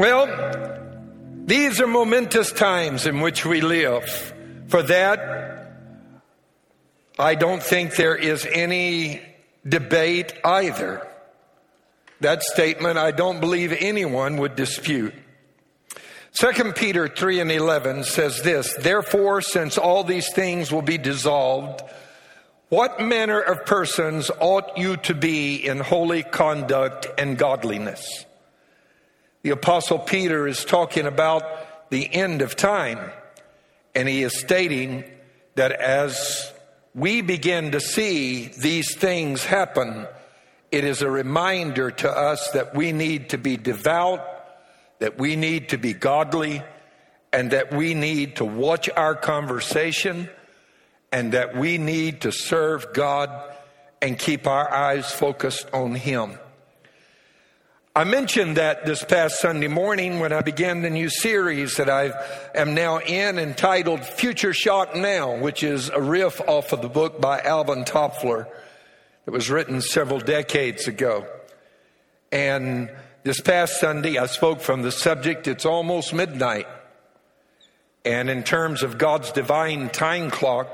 Well, these are momentous times in which we live. For that, I don't think there is any debate either. That statement, I don't believe anyone would dispute. 2 Peter 3 and 11 says this, Therefore, since all these things will be dissolved, what manner of persons ought you to be in holy conduct and godliness? The apostle Peter is talking about the end of time, and he is stating that as we begin to see these things happen, it is a reminder to us that we need to be devout, that we need to be godly, and that we need to watch our conversation and that we need to serve God and keep our eyes focused on Him. I mentioned that this past Sunday morning when I began the new series that I am now in entitled Future Shock Now, which is a riff off of the book by Alvin Toffler that was written several decades ago. And this past Sunday I spoke from the subject, It's Almost Midnight. And in terms of God's divine time clock,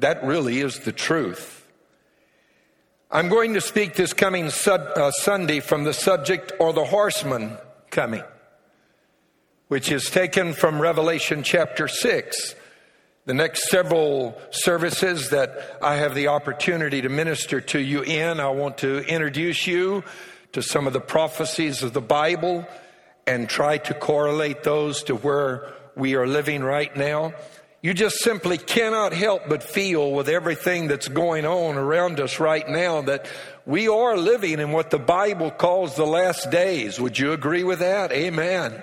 that really is the truth. I'm going to speak this coming sub, uh, Sunday from the subject or the horseman coming, which is taken from Revelation chapter 6. The next several services that I have the opportunity to minister to you in, I want to introduce you to some of the prophecies of the Bible and try to correlate those to where we are living right now. You just simply cannot help but feel with everything that's going on around us right now that we are living in what the Bible calls the last days. Would you agree with that? Amen.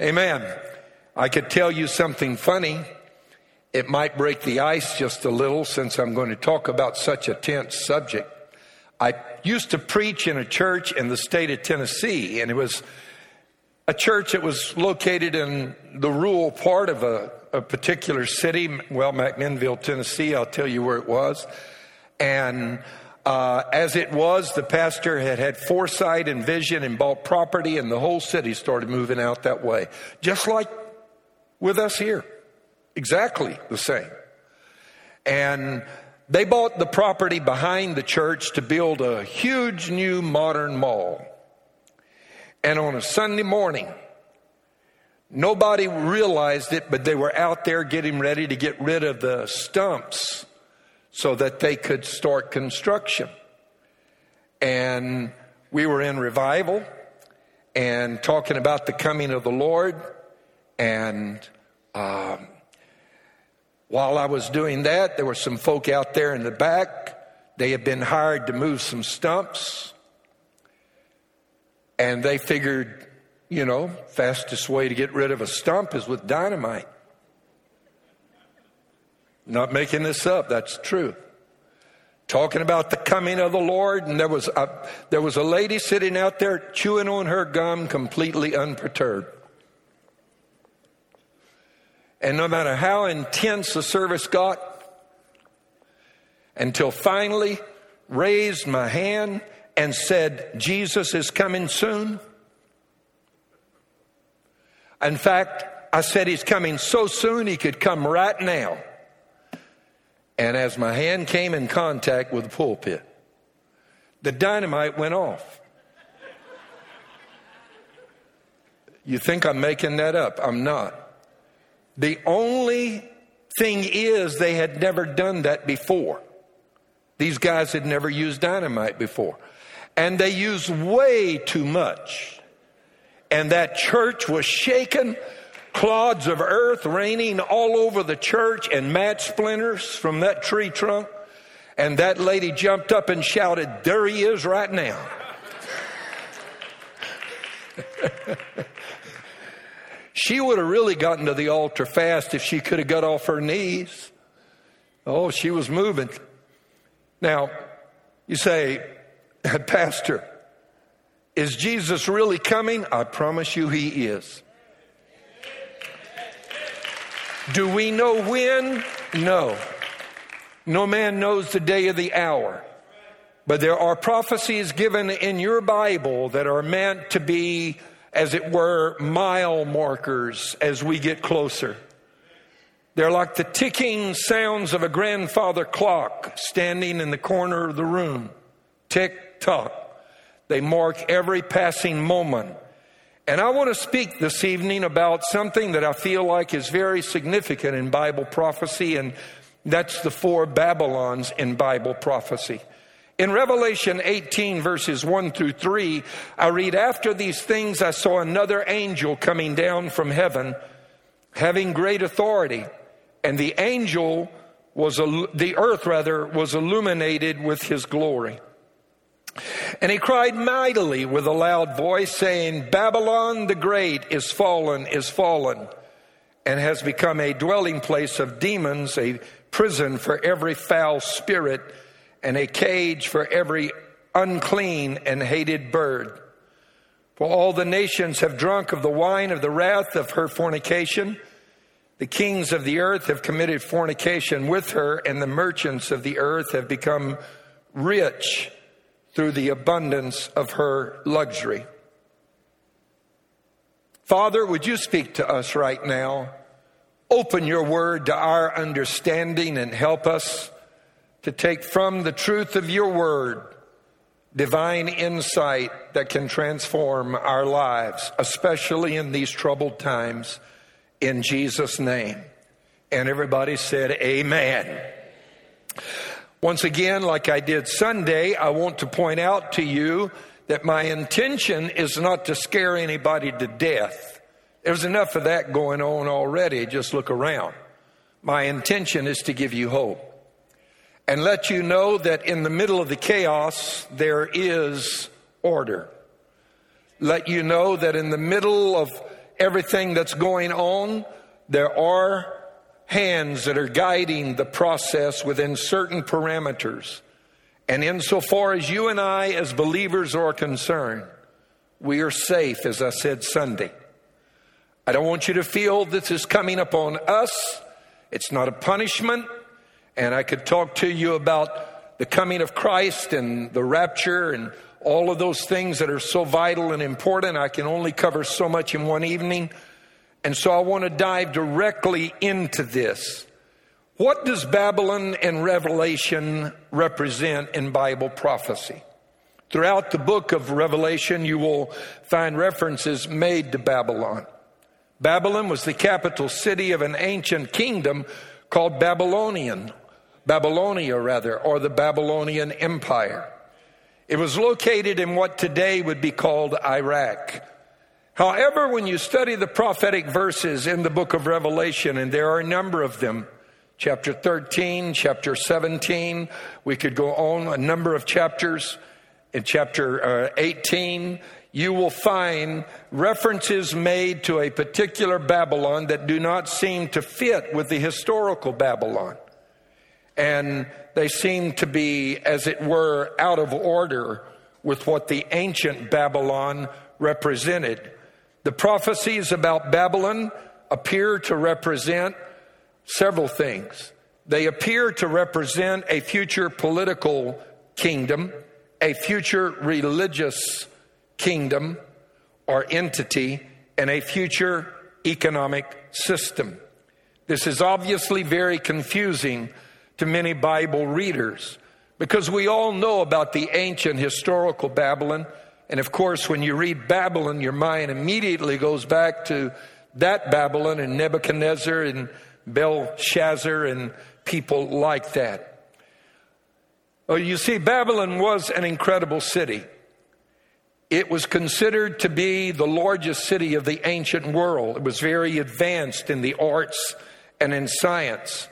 Amen. I could tell you something funny. It might break the ice just a little since I'm going to talk about such a tense subject. I used to preach in a church in the state of Tennessee, and it was a church that was located in the rural part of a a particular city, well, McMinnville, Tennessee, I'll tell you where it was. And uh, as it was, the pastor had had foresight and vision and bought property, and the whole city started moving out that way. Just like with us here. Exactly the same. And they bought the property behind the church to build a huge new modern mall. And on a Sunday morning, Nobody realized it, but they were out there getting ready to get rid of the stumps so that they could start construction. And we were in revival and talking about the coming of the Lord. And um, while I was doing that, there were some folk out there in the back. They had been hired to move some stumps. And they figured you know, fastest way to get rid of a stump is with dynamite. Not making this up, that's true. Talking about the coming of the Lord, and there was a, there was a lady sitting out there chewing on her gum completely unperturbed. And no matter how intense the service got, until finally raised my hand and said, Jesus is coming soon. In fact, I said he's coming so soon he could come right now. And as my hand came in contact with the pulpit, the dynamite went off. You think I'm making that up? I'm not. The only thing is, they had never done that before. These guys had never used dynamite before. And they used way too much and that church was shaken, clods of earth raining all over the church, and match splinters from that tree trunk. And that lady jumped up and shouted, There he is right now. she would have really gotten to the altar fast if she could have got off her knees. Oh, she was moving. Now, you say, Pastor, is Jesus really coming? I promise you he is. Do we know when? No. No man knows the day or the hour. But there are prophecies given in your Bible that are meant to be as it were, mile markers as we get closer. They're like the ticking sounds of a grandfather clock standing in the corner of the room. Tick tock. They mark every passing moment. And I want to speak this evening about something that I feel like is very significant in Bible prophecy, and that's the four Babylons in Bible prophecy. In Revelation 18, verses 1 through 3, I read, After these things I saw another angel coming down from heaven, having great authority, and the angel was, the earth rather, was illuminated with his glory. And he cried mightily with a loud voice, saying, Babylon the Great is fallen, is fallen, and has become a dwelling place of demons, a prison for every foul spirit and a cage for every unclean and hated bird. For all the nations have drunk of the wine of the wrath of her fornication. The kings of the earth have committed fornication with her, and the merchants of the earth have become rich through the abundance of her luxury. Father, would you speak to us right now? Open your word to our understanding and help us to take from the truth of your word divine insight that can transform our lives, especially in these troubled times, in Jesus' name. And everybody said, Amen. Once again, like I did Sunday, I want to point out to you that my intention is not to scare anybody to death. There's enough of that going on already. Just look around. My intention is to give you hope and let you know that in the middle of the chaos, there is order. Let you know that in the middle of everything that's going on, there are hands that are guiding the process within certain parameters. And insofar as you and I, as believers, are concerned, we are safe, as I said Sunday. I don't want you to feel this is coming upon us. It's not a punishment. And I could talk to you about the coming of Christ and the rapture and all of those things that are so vital and important. I can only cover so much in one evening. And so I want to dive directly into this. What does Babylon and Revelation represent in Bible prophecy? Throughout the book of Revelation, you will find references made to Babylon. Babylon was the capital city of an ancient kingdom called Babylonian Babylonia, rather, or the Babylonian Empire. It was located in what today would be called Iraq. However, when you study the prophetic verses in the book of Revelation, and there are a number of them, chapter 13, chapter 17, we could go on a number of chapters. In chapter uh, 18, you will find references made to a particular Babylon that do not seem to fit with the historical Babylon and they seem to be, as it were, out of order with what the ancient Babylon represented. The prophecies about Babylon appear to represent several things. They appear to represent a future political kingdom, a future religious kingdom or entity, and a future economic system. This is obviously very confusing to many Bible readers because we all know about the ancient historical Babylon. And of course, when you read Babylon, your mind immediately goes back to that Babylon and Nebuchadnezzar and Belshazzar and people like that. Well, you see, Babylon was an incredible city. It was considered to be the largest city of the ancient world. It was very advanced in the arts and in science.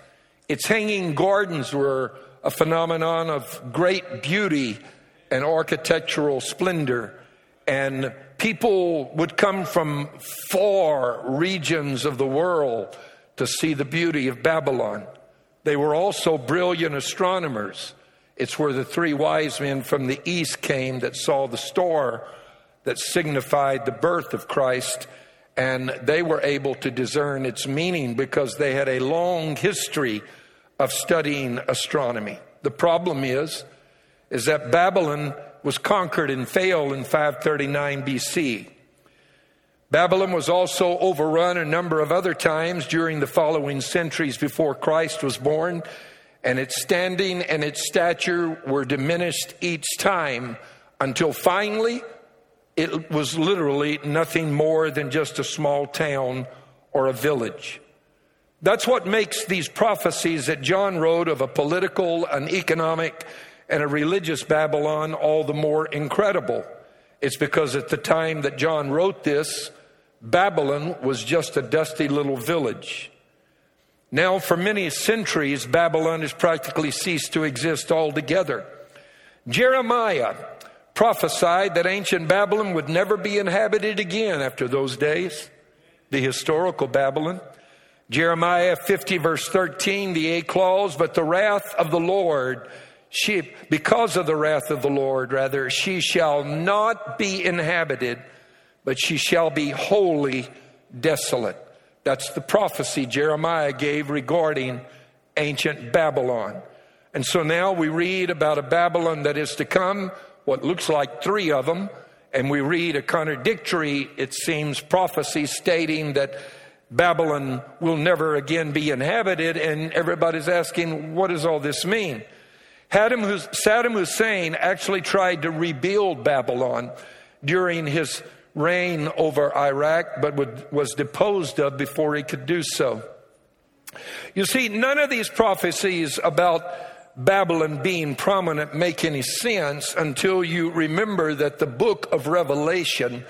Its hanging gardens were a phenomenon of great beauty and architectural splendor. And people would come from far regions of the world to see the beauty of Babylon. They were also brilliant astronomers. It's where the three wise men from the east came that saw the star that signified the birth of Christ and they were able to discern its meaning because they had a long history of studying astronomy. The problem is, is that Babylon was conquered and failed in 539 BC. Babylon was also overrun a number of other times during the following centuries before Christ was born, and its standing and its stature were diminished each time until finally it was literally nothing more than just a small town or a village. That's what makes these prophecies that John wrote of a political, an economic, and a religious Babylon all the more incredible. It's because at the time that John wrote this, Babylon was just a dusty little village. Now, for many centuries, Babylon has practically ceased to exist altogether. Jeremiah prophesied that ancient Babylon would never be inhabited again after those days, the historical Babylon. Jeremiah 50, verse 13, the A clause, but the wrath of the Lord, she, because of the wrath of the Lord, rather, she shall not be inhabited, but she shall be wholly desolate. That's the prophecy Jeremiah gave regarding ancient Babylon. And so now we read about a Babylon that is to come, what looks like three of them, and we read a contradictory, it seems, prophecy stating that Babylon will never again be inhabited, and everybody's asking, what does all this mean? Saddam Hussein actually tried to rebuild Babylon during his reign over Iraq, but was deposed of before he could do so. You see, none of these prophecies about Babylon being prominent make any sense until you remember that the book of Revelation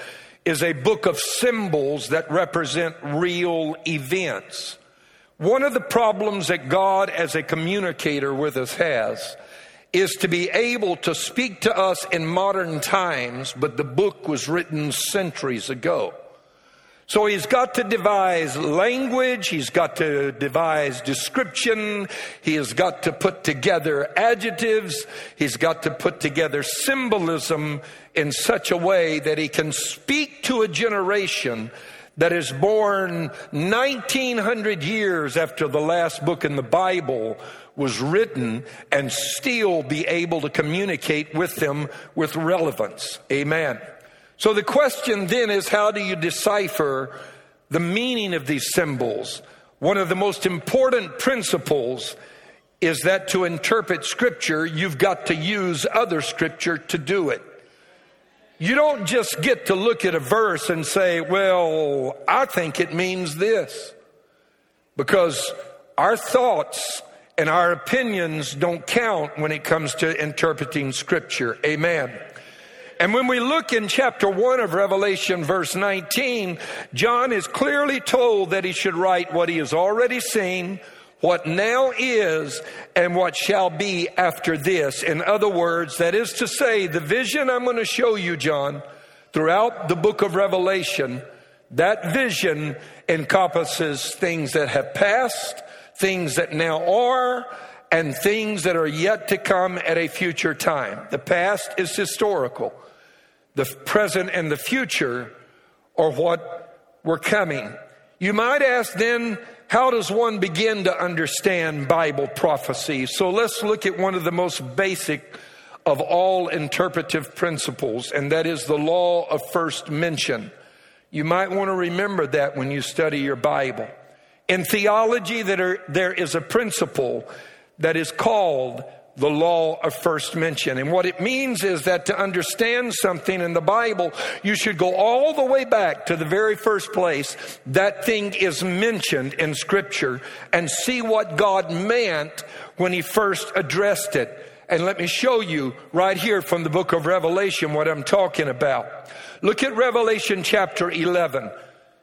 is a book of symbols that represent real events. One of the problems that God, as a communicator with us, has is to be able to speak to us in modern times, but the book was written centuries ago. So he's got to devise language, he's got to devise description, he has got to put together adjectives, he's got to put together symbolism in such a way that he can speak to a generation that is born 1900 years after the last book in the Bible was written and still be able to communicate with them with relevance. Amen. So the question then is how do you decipher the meaning of these symbols? One of the most important principles is that to interpret scripture, you've got to use other scripture to do it. You don't just get to look at a verse and say, well, I think it means this. Because our thoughts and our opinions don't count when it comes to interpreting scripture. Amen. And when we look in chapter 1 of Revelation, verse 19, John is clearly told that he should write what he has already seen, what now is, and what shall be after this. In other words, that is to say, the vision I'm going to show you, John, throughout the book of Revelation, that vision encompasses things that have passed, things that now are, and things that are yet to come at a future time. The past is historical the present and the future are what were coming. You might ask then, how does one begin to understand Bible prophecy? So let's look at one of the most basic of all interpretive principles, and that is the law of first mention. You might want to remember that when you study your Bible. In theology, there is a principle that is called the law of first mention. And what it means is that to understand something in the Bible, you should go all the way back to the very first place that thing is mentioned in Scripture and see what God meant when He first addressed it. And let me show you right here from the book of Revelation what I'm talking about. Look at Revelation chapter 11.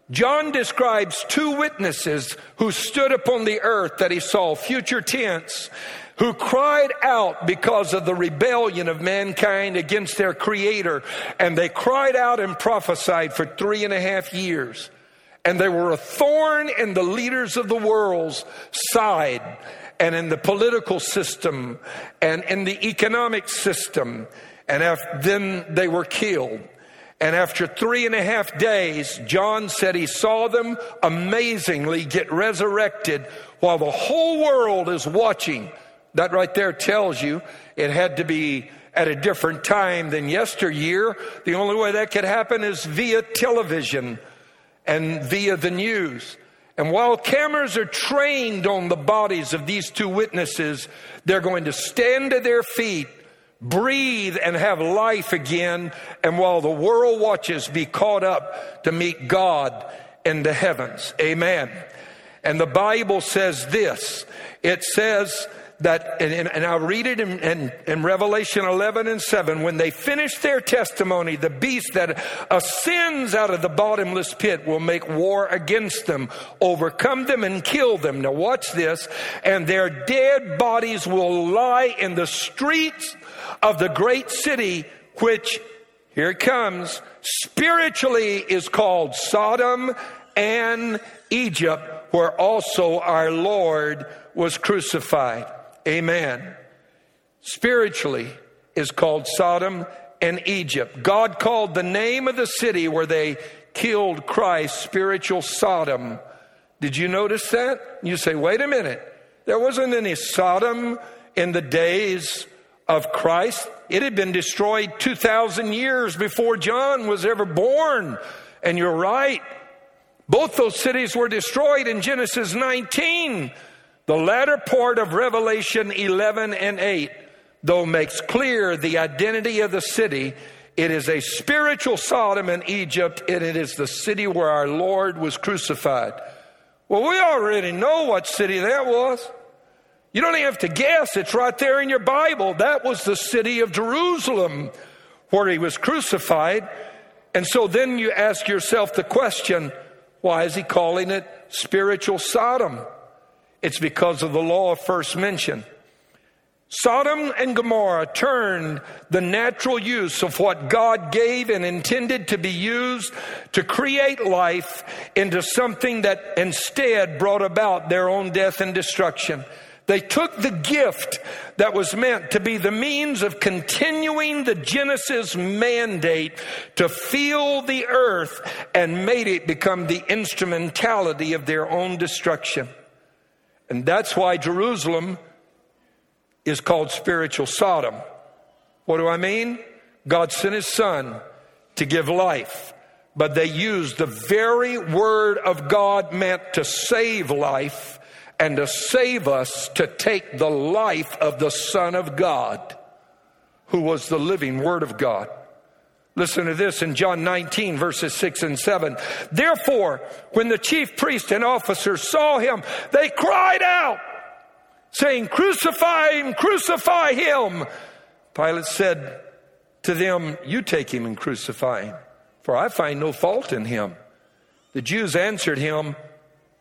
John describes two witnesses who stood upon the earth that he saw, future tense, who cried out because of the rebellion of mankind against their creator. And they cried out and prophesied for three and a half years. And they were a thorn in the leaders of the world's side and in the political system and in the economic system. And then they were killed. And after three and a half days, John said he saw them amazingly get resurrected while the whole world is watching that right there tells you it had to be at a different time than yesteryear. The only way that could happen is via television. and via the news. And while cameras are trained on the bodies of these two witnesses, they're going to stand to their feet, breathe, and have life again. And while the world watches, be caught up to meet God in the heavens. Amen. And the Bible says this it says, that, and, and I'll read it in, in, in, Revelation 11 and 7. When they finish their testimony, the beast that ascends out of the bottomless pit will make war against them, overcome them, and kill them. Now, watch this. And their dead bodies will lie in the streets of the great city, which, here it comes, spiritually is called Sodom and Egypt, where also our Lord was crucified. Amen. Spiritually is called Sodom and Egypt. God called the name of the city where they killed Christ spiritual Sodom. Did you notice that? You say, wait a minute. There wasn't any Sodom in the days of Christ. It had been destroyed 2,000 years before John was ever born. And you're right. Both those cities were destroyed in Genesis 19. The latter part of Revelation 11 and 8, though, makes clear the identity of the city. It is a spiritual Sodom and Egypt, and it is the city where our Lord was crucified. Well, we already know what city that was. You don't even have to guess, it's right there in your Bible. That was the city of Jerusalem where he was crucified. And so then you ask yourself the question why is he calling it spiritual Sodom? It's because of the law of first mention. Sodom and Gomorrah turned the natural use of what God gave and intended to be used to create life into something that instead brought about their own death and destruction. They took the gift that was meant to be the means of continuing the Genesis mandate to fill the earth and made it become the instrumentality of their own destruction. And that's why Jerusalem is called spiritual Sodom. What do I mean? God sent his son to give life, but they used the very word of God meant to save life and to save us to take the life of the Son of God, who was the living word of God. Listen to this in John 19, verses 6 and 7. Therefore, when the chief priest and officers saw him, they cried out, saying, Crucify him, crucify him. Pilate said to them, You take him and crucify him, for I find no fault in him. The Jews answered him,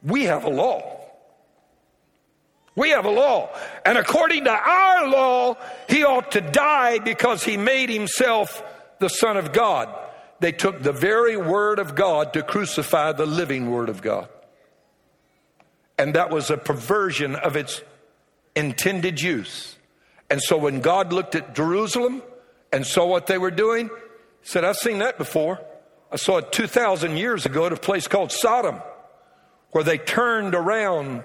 We have a law. We have a law. And according to our law, he ought to die because he made himself the Son of God. They took the very Word of God to crucify the living Word of God. And that was a perversion of its intended use. And so when God looked at Jerusalem and saw what they were doing, he said, I've seen that before. I saw it 2,000 years ago at a place called Sodom, where they turned around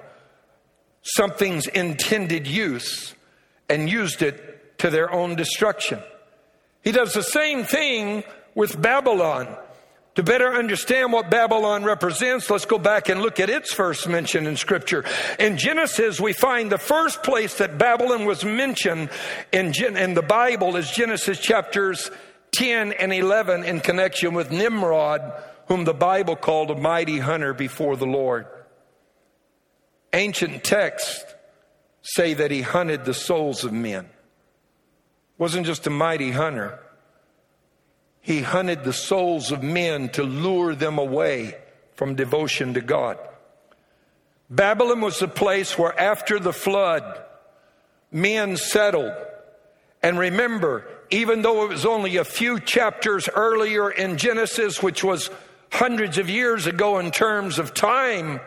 something's intended use and used it to their own destruction. He does the same thing with Babylon. To better understand what Babylon represents, let's go back and look at its first mention in Scripture. In Genesis, we find the first place that Babylon was mentioned in, in the Bible is Genesis chapters 10 and 11 in connection with Nimrod, whom the Bible called a mighty hunter before the Lord. Ancient texts say that he hunted the souls of men wasn't just a mighty hunter. He hunted the souls of men to lure them away from devotion to God. Babylon was the place where after the flood, men settled. And remember, even though it was only a few chapters earlier in Genesis, which was hundreds of years ago in terms of time,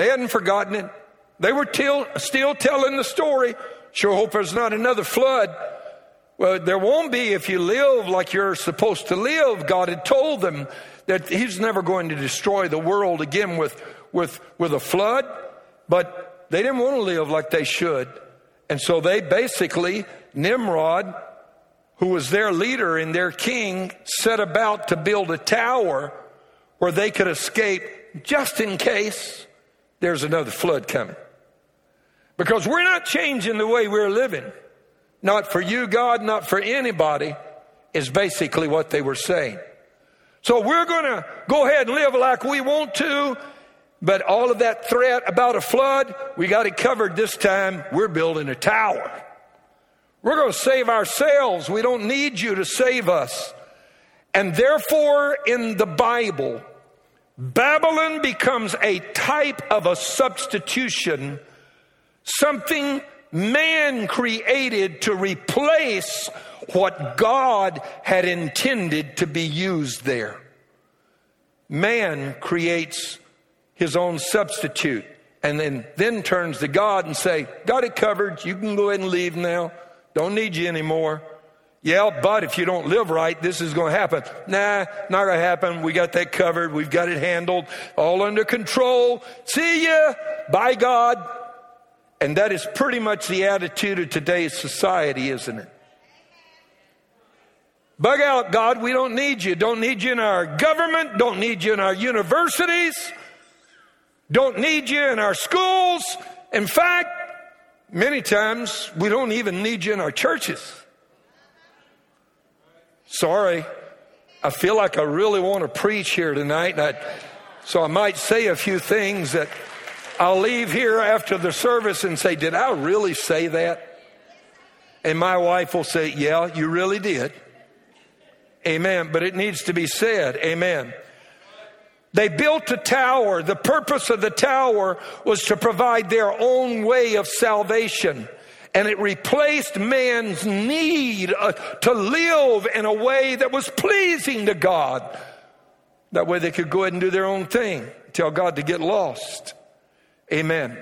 they hadn't forgotten it. They were till, still telling the story. Sure hope there's not another flood. Well, there won't be if you live like you're supposed to live. God had told them that He's never going to destroy the world again with, with, with a flood, but they didn't want to live like they should. And so they basically, Nimrod, who was their leader and their king, set about to build a tower where they could escape just in case there's another flood coming. Because we're not changing the way we're living. Not for you, God, not for anybody, is basically what they were saying. So we're going to go ahead and live like we want to, but all of that threat about a flood, we got it covered this time. We're building a tower. We're going to save ourselves. We don't need you to save us. And therefore, in the Bible, Babylon becomes a type of a substitution Something man created to replace what God had intended to be used there. Man creates his own substitute and then, then turns to God and say, got it covered. You can go ahead and leave now. Don't need you anymore. Yeah, but if you don't live right, this is going to happen. Nah, not going to happen. We got that covered. We've got it handled. All under control. See ya. Bye, God. And that is pretty much the attitude of today's society, isn't it? Bug out, God, we don't need you. Don't need you in our government. Don't need you in our universities. Don't need you in our schools. In fact, many times we don't even need you in our churches. Sorry. I feel like I really want to preach here tonight. I, so I might say a few things that I'll leave here after the service and say, Did I really say that? And my wife will say, Yeah, you really did. Amen. But it needs to be said. Amen. They built a tower. The purpose of the tower was to provide their own way of salvation. And it replaced man's need uh, to live in a way that was pleasing to God. That way they could go ahead and do their own thing, tell God to get lost. Amen.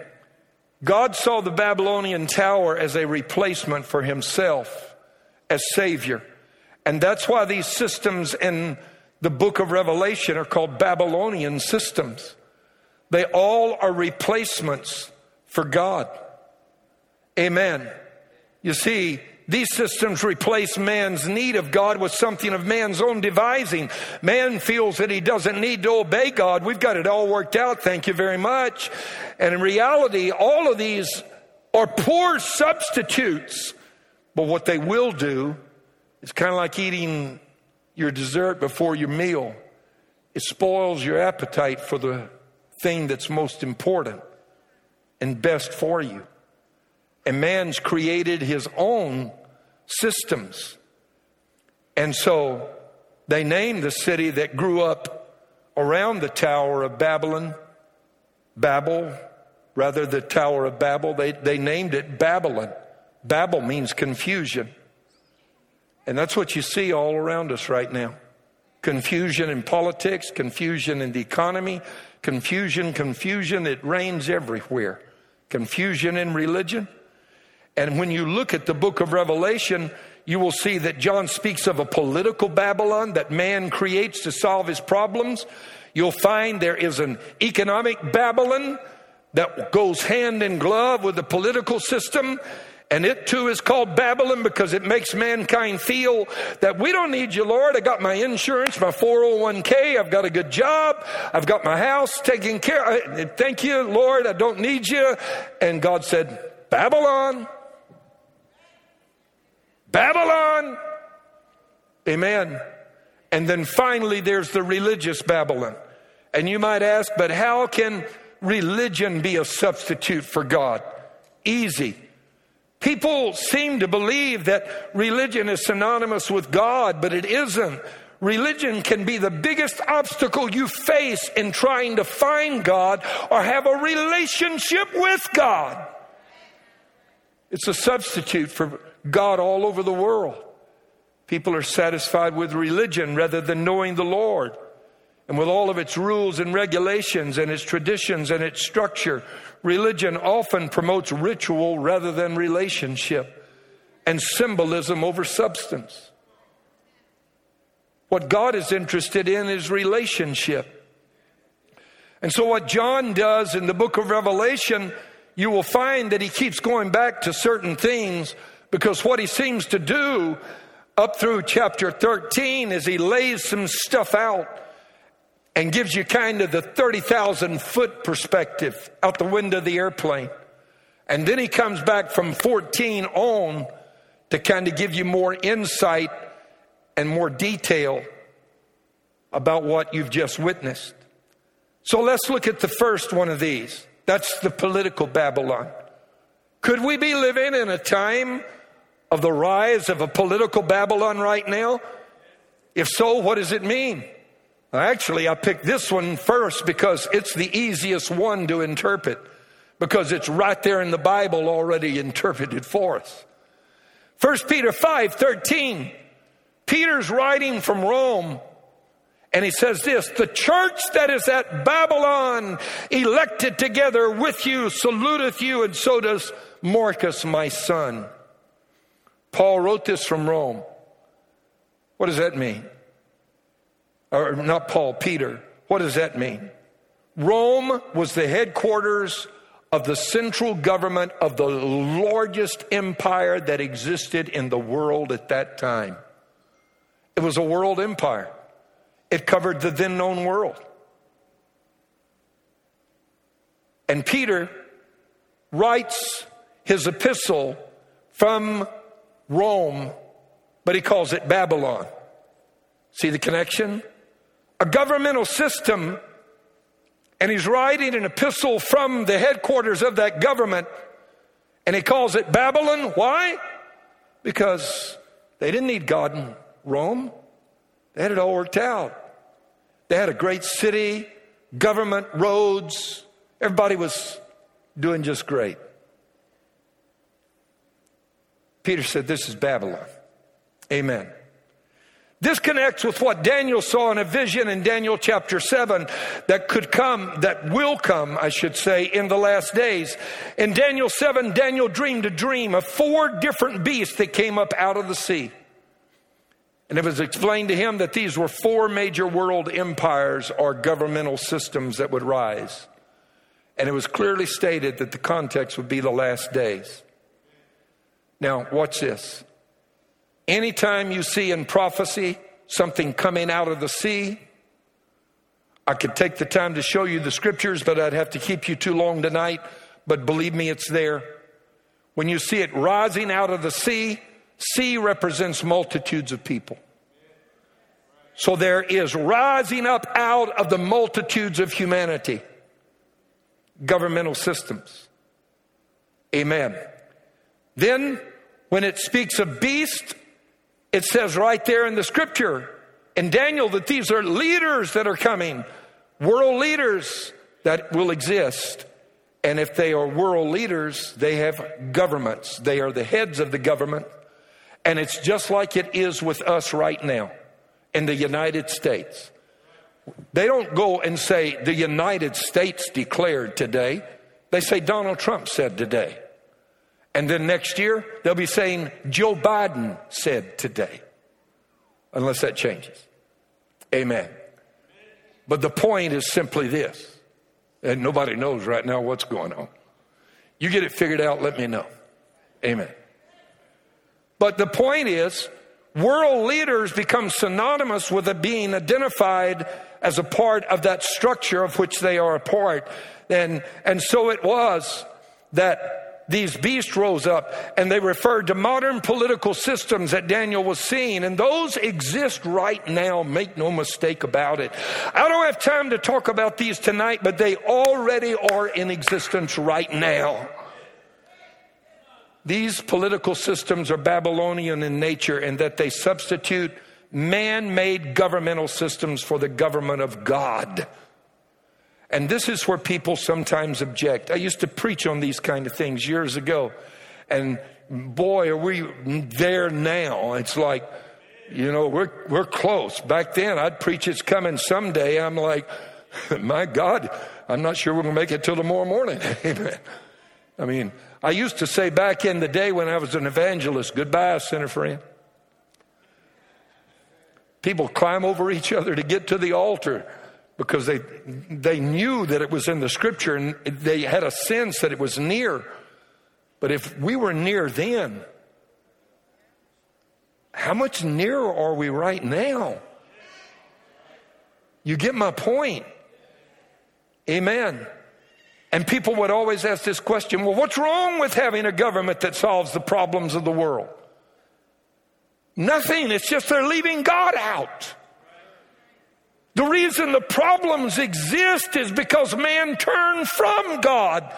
God saw the Babylonian tower as a replacement for himself as Savior. And that's why these systems in the book of Revelation are called Babylonian systems. They all are replacements for God. Amen. You see, these systems replace man's need of God with something of man's own devising. Man feels that he doesn't need to obey God. We've got it all worked out. Thank you very much. And in reality, all of these are poor substitutes. But what they will do is kind of like eating your dessert before your meal. It spoils your appetite for the thing that's most important and best for you. And man's created his own systems. And so they named the city that grew up around the Tower of Babylon, Babel, rather the Tower of Babel. They, they named it Babylon. Babel means confusion. And that's what you see all around us right now. Confusion in politics, confusion in the economy, confusion, confusion. It reigns everywhere. Confusion in religion, and when you look at the book of Revelation, you will see that John speaks of a political Babylon that man creates to solve his problems. You'll find there is an economic Babylon that goes hand in glove with the political system. And it too is called Babylon because it makes mankind feel that we don't need you, Lord. I got my insurance, my 401k, I've got a good job, I've got my house taken care of. Thank you, Lord, I don't need you. And God said, Babylon, Babylon. Amen. And then finally, there's the religious Babylon. And you might ask, but how can religion be a substitute for God? Easy. People seem to believe that religion is synonymous with God, but it isn't. Religion can be the biggest obstacle you face in trying to find God or have a relationship with God. It's a substitute for God all over the world. People are satisfied with religion rather than knowing the Lord. And with all of its rules and regulations and its traditions and its structure, religion often promotes ritual rather than relationship and symbolism over substance. What God is interested in is relationship. And so, what John does in the book of Revelation, you will find that he keeps going back to certain things because what he seems to do up through chapter 13 is he lays some stuff out and gives you kind of the 30,000 foot perspective out the window of the airplane. And then he comes back from 14 on to kind of give you more insight and more detail about what you've just witnessed. So let's look at the first one of these. That's the political Babylon. Could we be living in a time of the rise of a political Babylon right now? If so, what does it mean? Actually, I picked this one first because it's the easiest one to interpret because it's right there in the Bible already interpreted for us. 1 Peter 5 13. Peter's writing from Rome and he says this The church that is at Babylon, elected together with you, saluteth you, and so does Marcus, my son. Paul wrote this from Rome. What does that mean? Or not Paul, Peter. What does that mean? Rome was the headquarters of the central government of the largest empire that existed in the world at that time. It was a world empire. It covered the then known world. And Peter writes his epistle from Rome, but he calls it Babylon. See the connection? A governmental system, and he's writing an epistle from the headquarters of that government, and he calls it Babylon. Why? Because they didn't need God in Rome. They had it all worked out. They had a great city, government, roads. Everybody was doing just great. Peter said, This is Babylon. Amen. This connects with what Daniel saw in a vision in Daniel chapter 7 that could come, that will come, I should say, in the last days. In Daniel 7, Daniel dreamed a dream of four different beasts that came up out of the sea. And it was explained to him that these were four major world empires or governmental systems that would rise. And it was clearly stated that the context would be the last days. Now, watch this. Anytime you see in prophecy something coming out of the sea, I could take the time to show you the scriptures, but I'd have to keep you too long tonight. But believe me, it's there. When you see it rising out of the sea, Sea represents multitudes of people. So there is rising up out of the multitudes of humanity governmental systems. Amen. Then, when it speaks of beast, it says right there in the scripture in Daniel that these are leaders that are coming, world leaders that will exist. And if they are world leaders, they have governments. They are the heads of the government. And it's just like it is with us right now in the United States. They don't go and say the United States declared today. They say Donald Trump said today. And then next year, they'll be saying Joe Biden said today. Unless that changes. Amen. But the point is simply this. And nobody knows right now what's going on. You get it figured out, let me know. Amen. But the point is, world leaders become synonymous with it being identified as a part of that structure of which they are a part. And, and so it was that these beasts rose up and they referred to modern political systems that Daniel was seeing. And those exist right now. Make no mistake about it. I don't have time to talk about these tonight, but they already are in existence right now. These political systems are Babylonian in nature in that they substitute man made governmental systems for the government of God. And this is where people sometimes object. I used to preach on these kind of things years ago. And boy, are we there now. It's like, you know, we're, we're close. Back then, I'd preach it's coming someday. I'm like, my God, I'm not sure we're going to make it till tomorrow morning. Amen. I mean, I used to say back in the day when I was an evangelist, goodbye, sinner friend. People climb over each other to get to the altar because they, they knew that it was in the scripture and they had a sense that it was near. But if we were near then, how much nearer are we right now? You get my point. Amen. And people would always ask this question well, what's wrong with having a government that solves the problems of the world? Nothing. It's just they're leaving God out. The reason the problems exist is because man turned from God.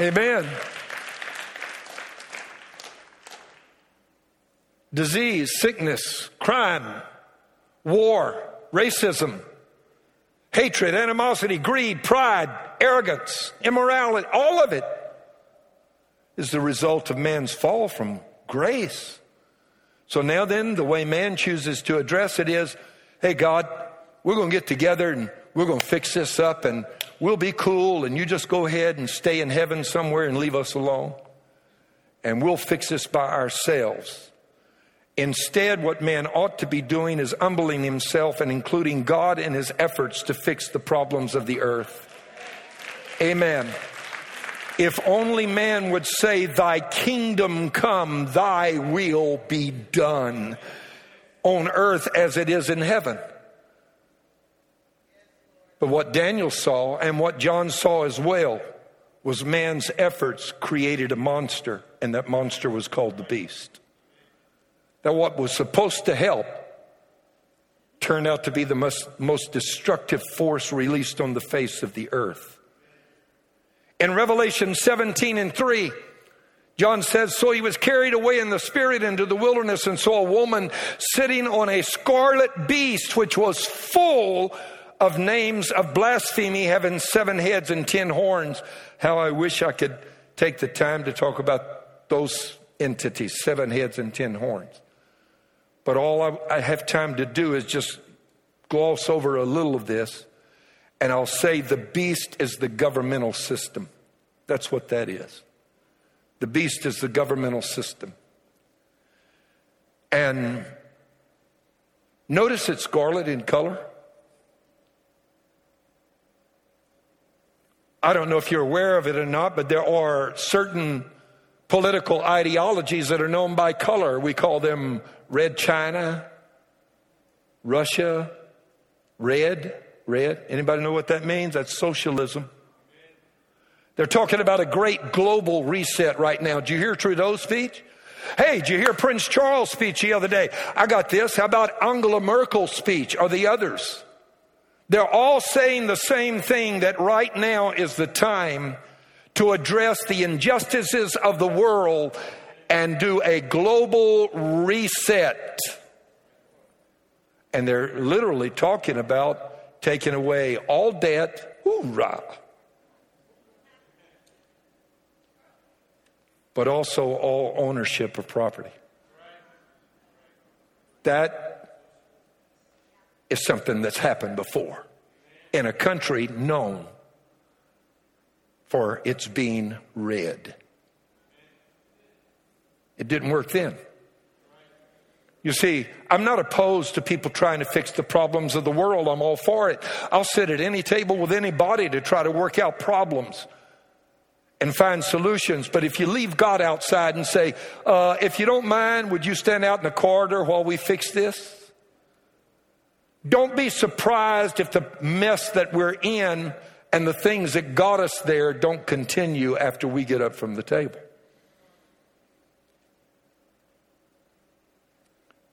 Amen. Disease, sickness, crime, war, racism, hatred, animosity, greed, pride, arrogance, immorality, all of it is the result of man's fall from grace. So now then, the way man chooses to address it is, hey God, we're going to get together and we're going to fix this up and we'll be cool and you just go ahead and stay in heaven somewhere and leave us alone. And we'll fix this by ourselves. Instead, what man ought to be doing is humbling himself and including God in his efforts to fix the problems of the earth. Amen. If only man would say, Thy kingdom come, thy will be done on earth as it is in heaven. But what Daniel saw and what John saw as well was man's efforts created a monster, and that monster was called the beast. That what was supposed to help turned out to be the most, most destructive force released on the face of the earth. In Revelation 17 and 3, John says, So he was carried away in the spirit into the wilderness and saw a woman sitting on a scarlet beast, which was full of names of blasphemy, having seven heads and ten horns. How I wish I could take the time to talk about those entities, seven heads and ten horns. But all I, I have time to do is just gloss over a little of this. And I'll say the beast is the governmental system. That's what that is. The beast is the governmental system. And notice it's scarlet in color. I don't know if you're aware of it or not, but there are certain political ideologies that are known by color. We call them red China, Russia, red. Red. Anybody know what that means? That's socialism. They're talking about a great global reset right now. Did you hear Trudeau's speech? Hey, did you hear Prince Charles' speech the other day? I got this. How about Angela Merkel's speech or the others? They're all saying the same thing that right now is the time to address the injustices of the world and do a global reset. And they're literally talking about taking away all debt, hoorah, but also all ownership of property. That is something that's happened before in a country known for its being red. It didn't work then. You see, I'm not opposed to people trying to fix the problems of the world. I'm all for it. I'll sit at any table with anybody to try to work out problems and find solutions. But if you leave God outside and say, uh, if you don't mind, would you stand out in the corridor while we fix this? Don't be surprised if the mess that we're in and the things that got us there don't continue after we get up from the table.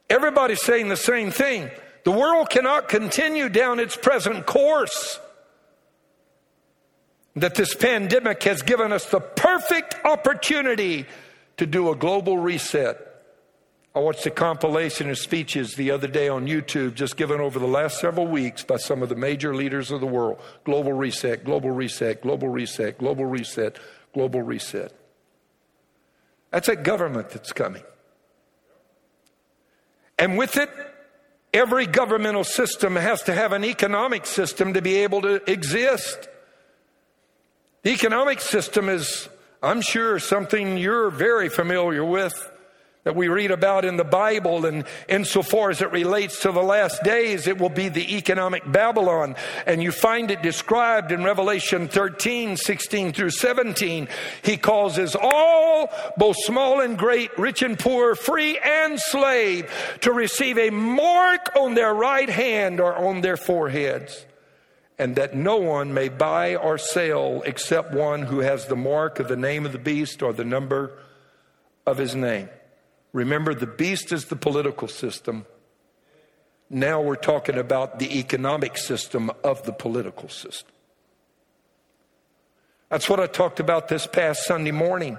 Everybody's saying the same thing. The world cannot continue down its present course. That this pandemic has given us the perfect opportunity to do a global reset. I watched a compilation of speeches the other day on YouTube, just given over the last several weeks by some of the major leaders of the world. Global reset, global reset, global reset, global reset, global reset. That's a government that's coming. And with it, every governmental system has to have an economic system to be able to exist. The economic system is, I'm sure, something you're very familiar with. that we read about in the Bible, and insofar as it relates to the last days, it will be the economic Babylon. And you find it described in Revelation 13, 16 through 17. He causes all, both small and great, rich and poor, free and slave, to receive a mark on their right hand or on their foreheads. And that no one may buy or sell except one who has the mark of the name of the beast or the number of his name. Remember, the beast is the political system. Now we're talking about the economic system of the political system. That's what I talked about this past Sunday morning,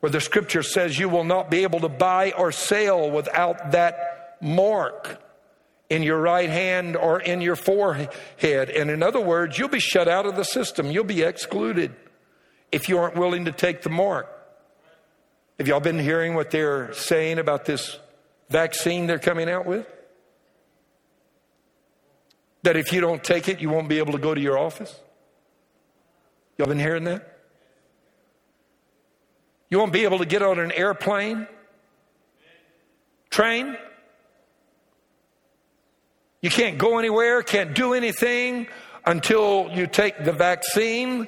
where the scripture says you will not be able to buy or sell without that mark in your right hand or in your forehead. And in other words, you'll be shut out of the system. You'll be excluded if you aren't willing to take the mark. Have y'all been hearing what they're saying about this vaccine they're coming out with? That if you don't take it, you won't be able to go to your office? Y'all been hearing that? You won't be able to get on an airplane, train. You can't go anywhere, can't do anything until you take the vaccine.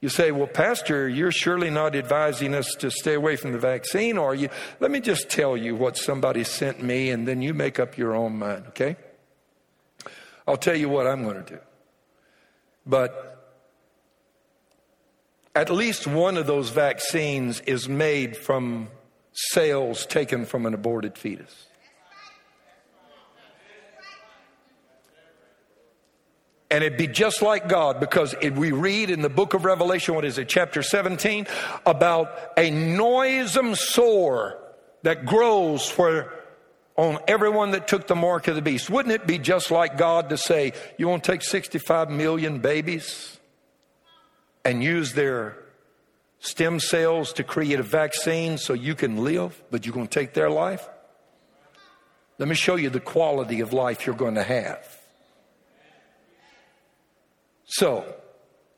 You say, well, Pastor, you're surely not advising us to stay away from the vaccine, are you? Let me just tell you what somebody sent me, and then you make up your own mind, okay? I'll tell you what I'm going to do. But at least one of those vaccines is made from cells taken from an aborted fetus. And it'd be just like God because we read in the book of Revelation, what is it, chapter 17, about a noisome sore that grows for on everyone that took the mark of the beast. Wouldn't it be just like God to say, you want to take 65 million babies and use their stem cells to create a vaccine so you can live, but you're going to take their life? Let me show you the quality of life you're going to have. So,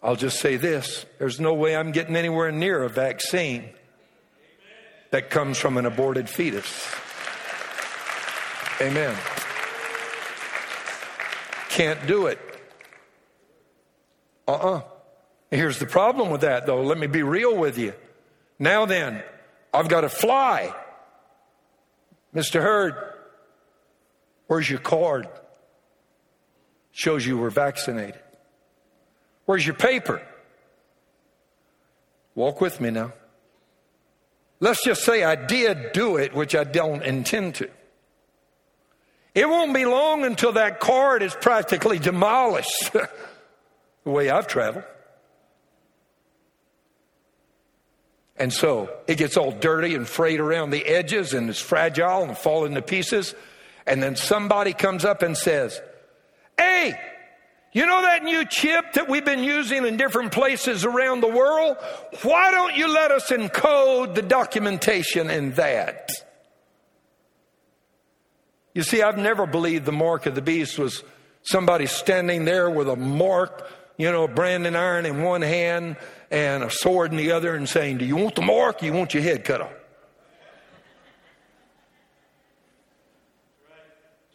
I'll just say this there's no way I'm getting anywhere near a vaccine that comes from an aborted fetus. Amen. Can't do it. Uh uh-uh. uh Here's the problem with that, though. Let me be real with you. Now then, I've got to fly. Mr. Hurd, where's your card? Shows you were vaccinated. Where's your paper? Walk with me now. Let's just say I did do it, which I don't intend to. It won't be long until that card is practically demolished, the way I've traveled. And so it gets all dirty and frayed around the edges and it's fragile and falling to pieces. And then somebody comes up and says, Hey, you know that new chip that we've been using in different places around the world? Why don't you let us encode the documentation in that? You see, I've never believed the mark of the beast was somebody standing there with a mark, you know, a branding iron in one hand and a sword in the other and saying, Do you want the mark? you want your head cut off?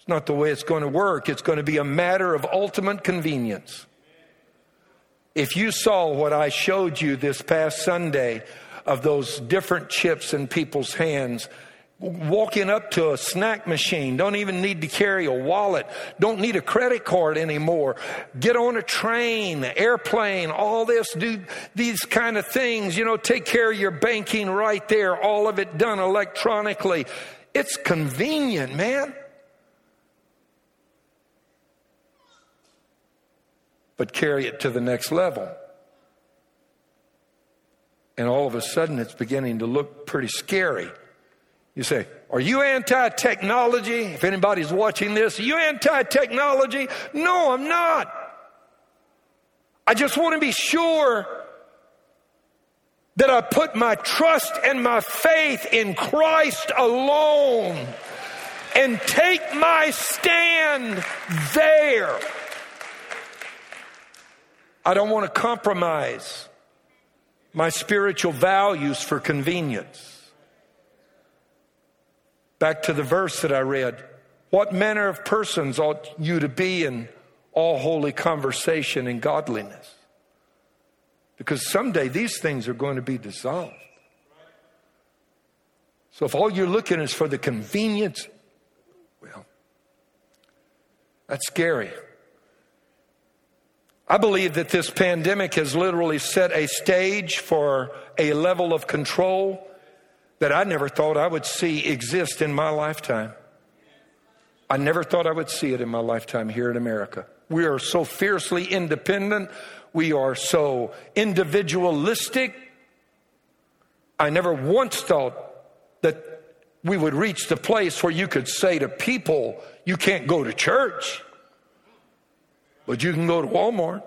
It's not the way it's going to work. It's going to be a matter of ultimate convenience. If you saw what I showed you this past Sunday of those different chips in people's hands, walking up to a snack machine, don't even need to carry a wallet, don't need a credit card anymore, get on a train, airplane, all this, do these kind of things, you know, take care of your banking right there, all of it done electronically. It's convenient, man. But carry it to the next level. And all of a sudden, it's beginning to look pretty scary. You say, Are you anti technology? If anybody's watching this, are you anti technology? No, I'm not. I just want to be sure that I put my trust and my faith in Christ alone and take my stand there. I don't want to compromise my spiritual values for convenience. Back to the verse that I read. What manner of persons ought you to be in all holy conversation and godliness? Because someday these things are going to be dissolved. So if all you're looking is for the convenience, well, that's scary. I believe that this pandemic has literally set a stage for a level of control that I never thought I would see exist in my lifetime. I never thought I would see it in my lifetime here in America. We are so fiercely independent. We are so individualistic. I never once thought that we would reach the place where you could say to people, you can't go to church, but you can go to Walmart.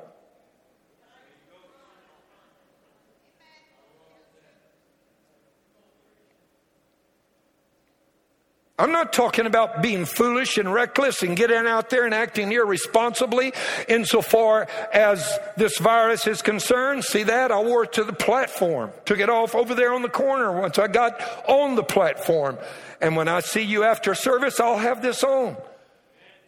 I'm not talking about being foolish and reckless and getting out there and acting irresponsibly insofar as this virus is concerned. See that? I wore it to the platform, took it off over there on the corner once I got on the platform. And when I see you after service, I'll have this on.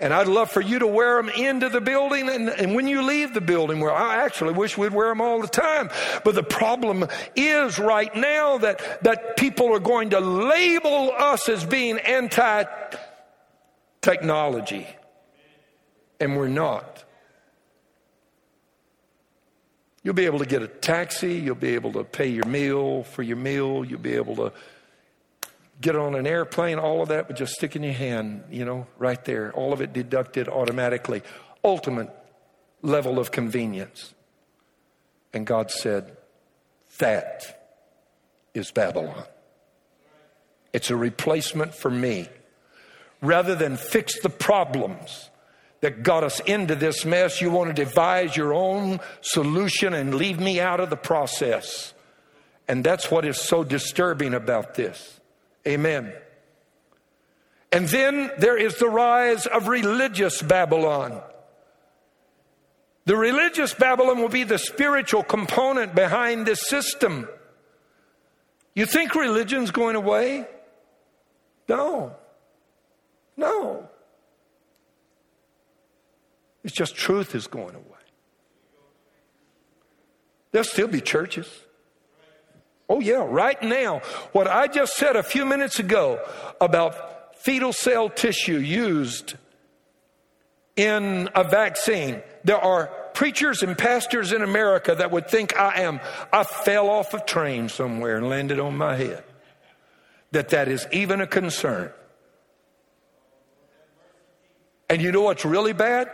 And I'd love for you to wear them into the building and, and when you leave the building, where I actually wish we'd wear them all the time. But the problem is right now that, that people are going to label us as being anti technology. And we're not. You'll be able to get a taxi, you'll be able to pay your meal for your meal, you'll be able to get on an airplane, all of that with just stick in your hand, you know, right there. All of it deducted automatically. Ultimate level of convenience. And God said, That is Babylon. It's a replacement for me. Rather than fix the problems that got us into this mess, you want to devise your own solution and leave me out of the process. And that's what is so disturbing about this. Amen. And then there is the rise of religious Babylon. The religious Babylon will be the spiritual component behind this system. You think religion's going away? No. No. It's just truth is going away. There'll still be churches. Oh, yeah, right now. What I just said a few minutes ago about fetal cell tissue used in a vaccine. There are preachers and pastors in America that would think I am, I fell off a train somewhere and landed on my head. That that is even a concern. And you know what's really bad?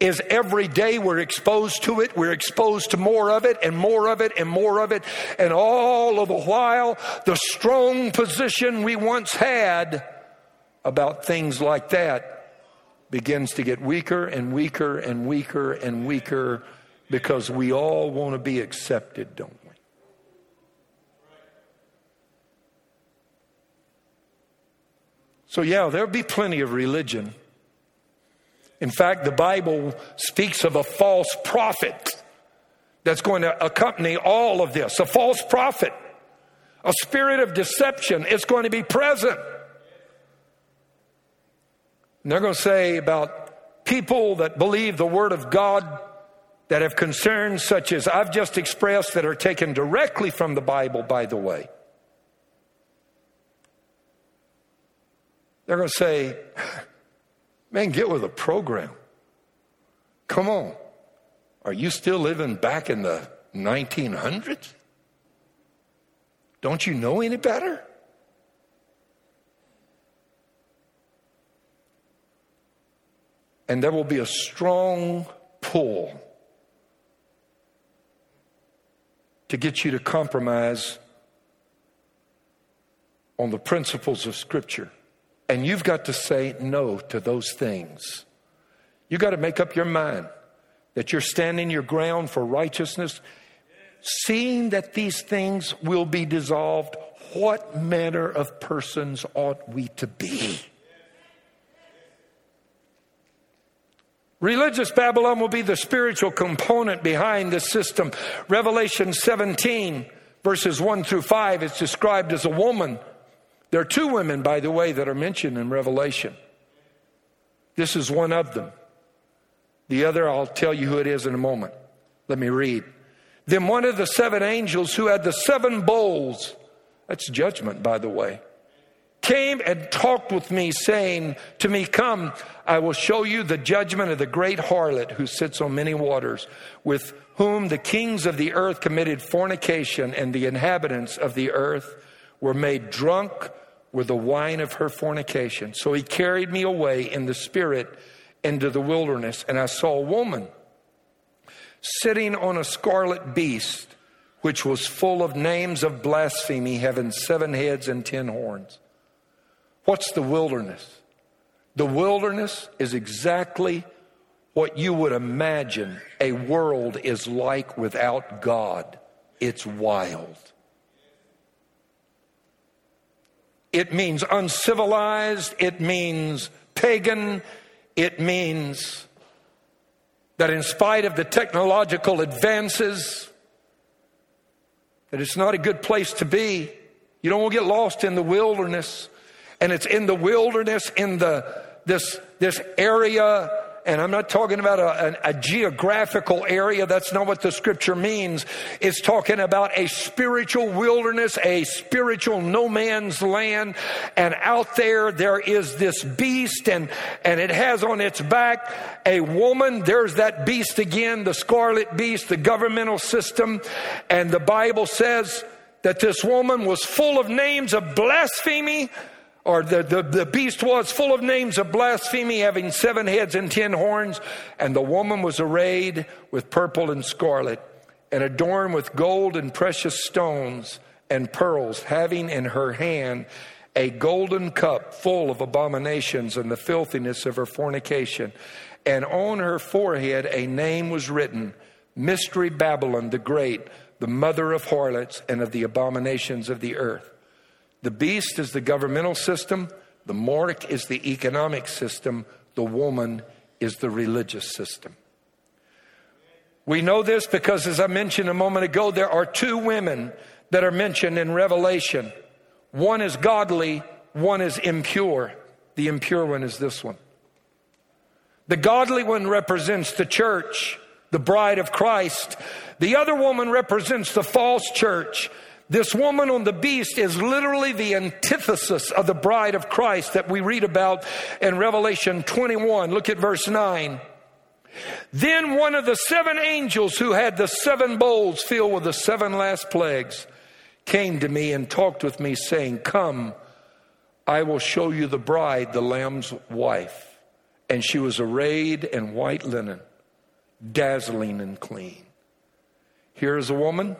Is every day we're exposed to it, we're exposed to more of it and more of it and more of it. And all of the while, the strong position we once had about things like that begins to get weaker and weaker and weaker and weaker because we all want to be accepted, don't we? So, yeah, there'll be plenty of religion. In fact, the Bible speaks of a false prophet that's going to accompany all of this. A false prophet, a spirit of deception is going to be present. And they're going to say about people that believe the Word of God that have concerns such as I've just expressed that are taken directly from the Bible, by the way. They're going to say, Man, get with a program. Come on. Are you still living back in the 1900s? Don't you know any better? And there will be a strong pull to get you to compromise on the principles of Scripture. And you've got to say no to those things. You've got to make up your mind that you're standing your ground for righteousness, seeing that these things will be dissolved. What manner of persons ought we to be? Religious Babylon will be the spiritual component behind the system. Revelation 17, verses 1 through 5, it's described as a woman There are two women, by the way, that are mentioned in Revelation. This is one of them. The other, I'll tell you who it is in a moment. Let me read. Then one of the seven angels who had the seven bowls, that's judgment, by the way, came and talked with me, saying to me, Come, I will show you the judgment of the great harlot who sits on many waters, with whom the kings of the earth committed fornication, and the inhabitants of the earth were made drunk with the wine of her fornication. So he carried me away in the spirit into the wilderness, and I saw a woman sitting on a scarlet beast, which was full of names of blasphemy, having seven heads and ten horns. What's the wilderness? The wilderness is exactly what you would imagine a world is like without God. It's wild. It means uncivilized. It means pagan. It means that in spite of the technological advances, that it's not a good place to be. You don't want to get lost in the wilderness. And it's in the wilderness, in the this this area and I'm not talking about a, a, a, geographical area. That's not what the scripture means. It's talking about a spiritual wilderness, a spiritual no man's land. And out there, there is this beast and, and it has on its back a woman. There's that beast again, the scarlet beast, the governmental system. And the Bible says that this woman was full of names of blasphemy or the, the, the beast was full of names of blasphemy, having seven heads and ten horns, and the woman was arrayed with purple and scarlet, and adorned with gold and precious stones and pearls, having in her hand a golden cup full of abominations and the filthiness of her fornication. And on her forehead a name was written Mystery Babylon the Great, the mother of harlots and of the abominations of the earth. The beast is the governmental system, the mark is the economic system, the woman is the religious system. We know this because, as I mentioned a moment ago, there are two women that are mentioned in Revelation. One is godly, one is impure. The impure one is this one. The godly one represents the church, the bride of Christ. The other woman represents the false church, this woman on the beast is literally the antithesis of the bride of Christ that we read about in Revelation 21. Look at verse 9. Then one of the seven angels who had the seven bowls filled with the seven last plagues came to me and talked with me, saying, Come, I will show you the bride, the Lamb's wife. And she was arrayed in white linen, dazzling and clean. Here is a woman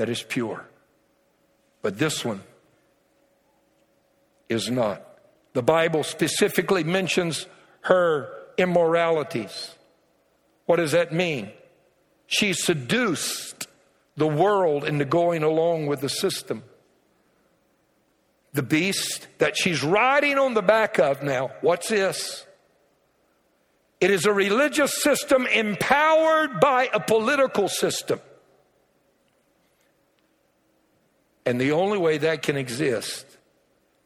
that is pure. But this one is not. The Bible specifically mentions her immoralities. What does that mean? She seduced the world into going along with the system. The beast that she's riding on the back of now, what's this? It is a religious system empowered by a political system. And the only way that can exist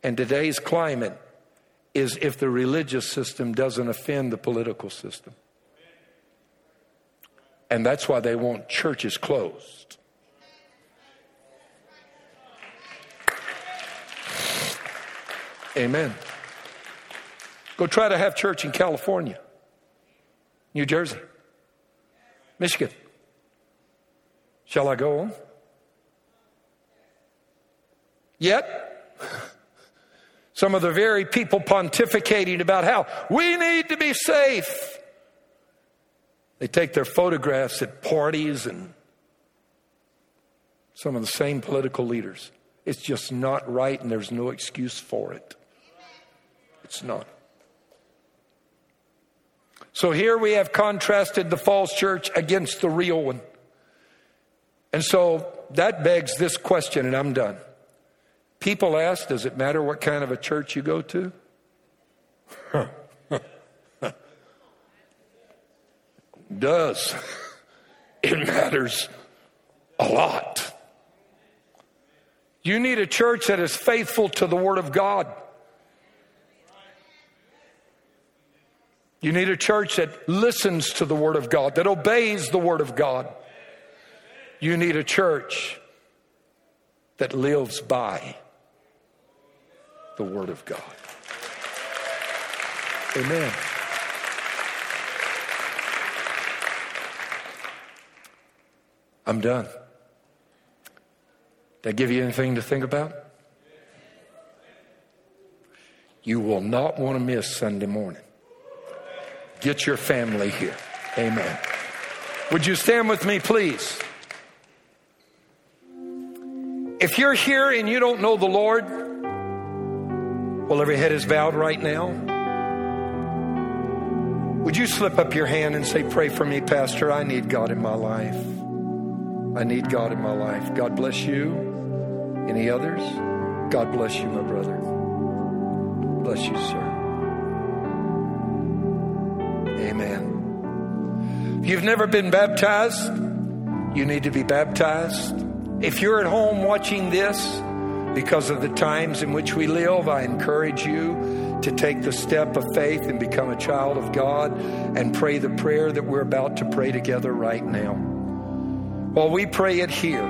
in today's climate is if the religious system doesn't offend the political system. And that's why they want churches closed. Amen. Go try to have church in California, New Jersey, Michigan. Shall I go on? Yet, some of the very people pontificating about how we need to be safe, they take their photographs at parties and some of the same political leaders. It's just not right, and there's no excuse for it. It's not. So here we have contrasted the false church against the real one. And so that begs this question, and I'm done. People ask, does it matter what kind of a church you go to? does. It matters a lot. You need a church that is faithful to the Word of God. You need a church that listens to the Word of God, that obeys the Word of God. You need a church that lives by the Word of God. Amen. I'm done. Did I give you anything to think about? You will not want to miss Sunday morning. Get your family here. Amen. Would you stand with me, please? If you're here and you don't know the Lord, well, every head is bowed right now. Would you slip up your hand and say, Pray for me, Pastor? I need God in my life. I need God in my life. God bless you. Any others? God bless you, my brother. Bless you, sir. Amen. If you've never been baptized, you need to be baptized. If you're at home watching this, because of the times in which we live, I encourage you to take the step of faith and become a child of God and pray the prayer that we're about to pray together right now. While we pray it here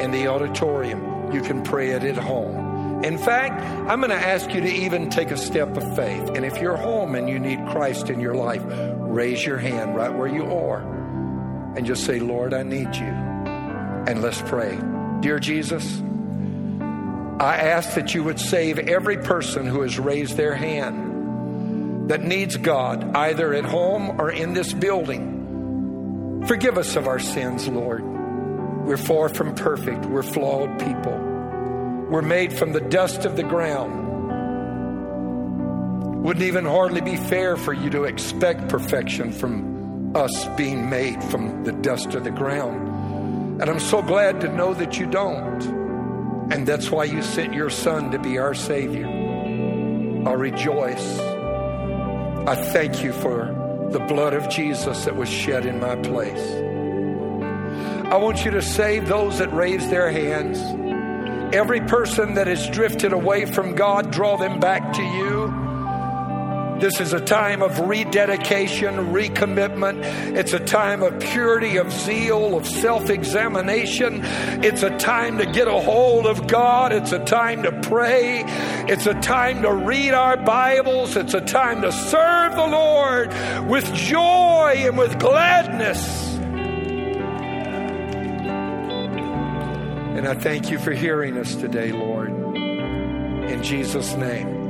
in the auditorium, you can pray it at home. In fact, I'm going to ask you to even take a step of faith. And if you're home and you need Christ in your life, raise your hand right where you are and just say, Lord, I need you. And let's pray. Dear Jesus, I ask that you would save every person who has raised their hand that needs God, either at home or in this building. Forgive us of our sins, Lord. We're far from perfect. We're flawed people. We're made from the dust of the ground. Wouldn't even hardly be fair for you to expect perfection from us being made from the dust of the ground. And I'm so glad to know that you don't. And that's why you sent your son to be our Savior. I rejoice. I thank you for the blood of Jesus that was shed in my place. I want you to save those that raise their hands. Every person that has drifted away from God, draw them back to you. This is a time of rededication, recommitment. It's a time of purity, of zeal, of self examination. It's a time to get a hold of God. It's a time to pray. It's a time to read our Bibles. It's a time to serve the Lord with joy and with gladness. And I thank you for hearing us today, Lord. In Jesus' name.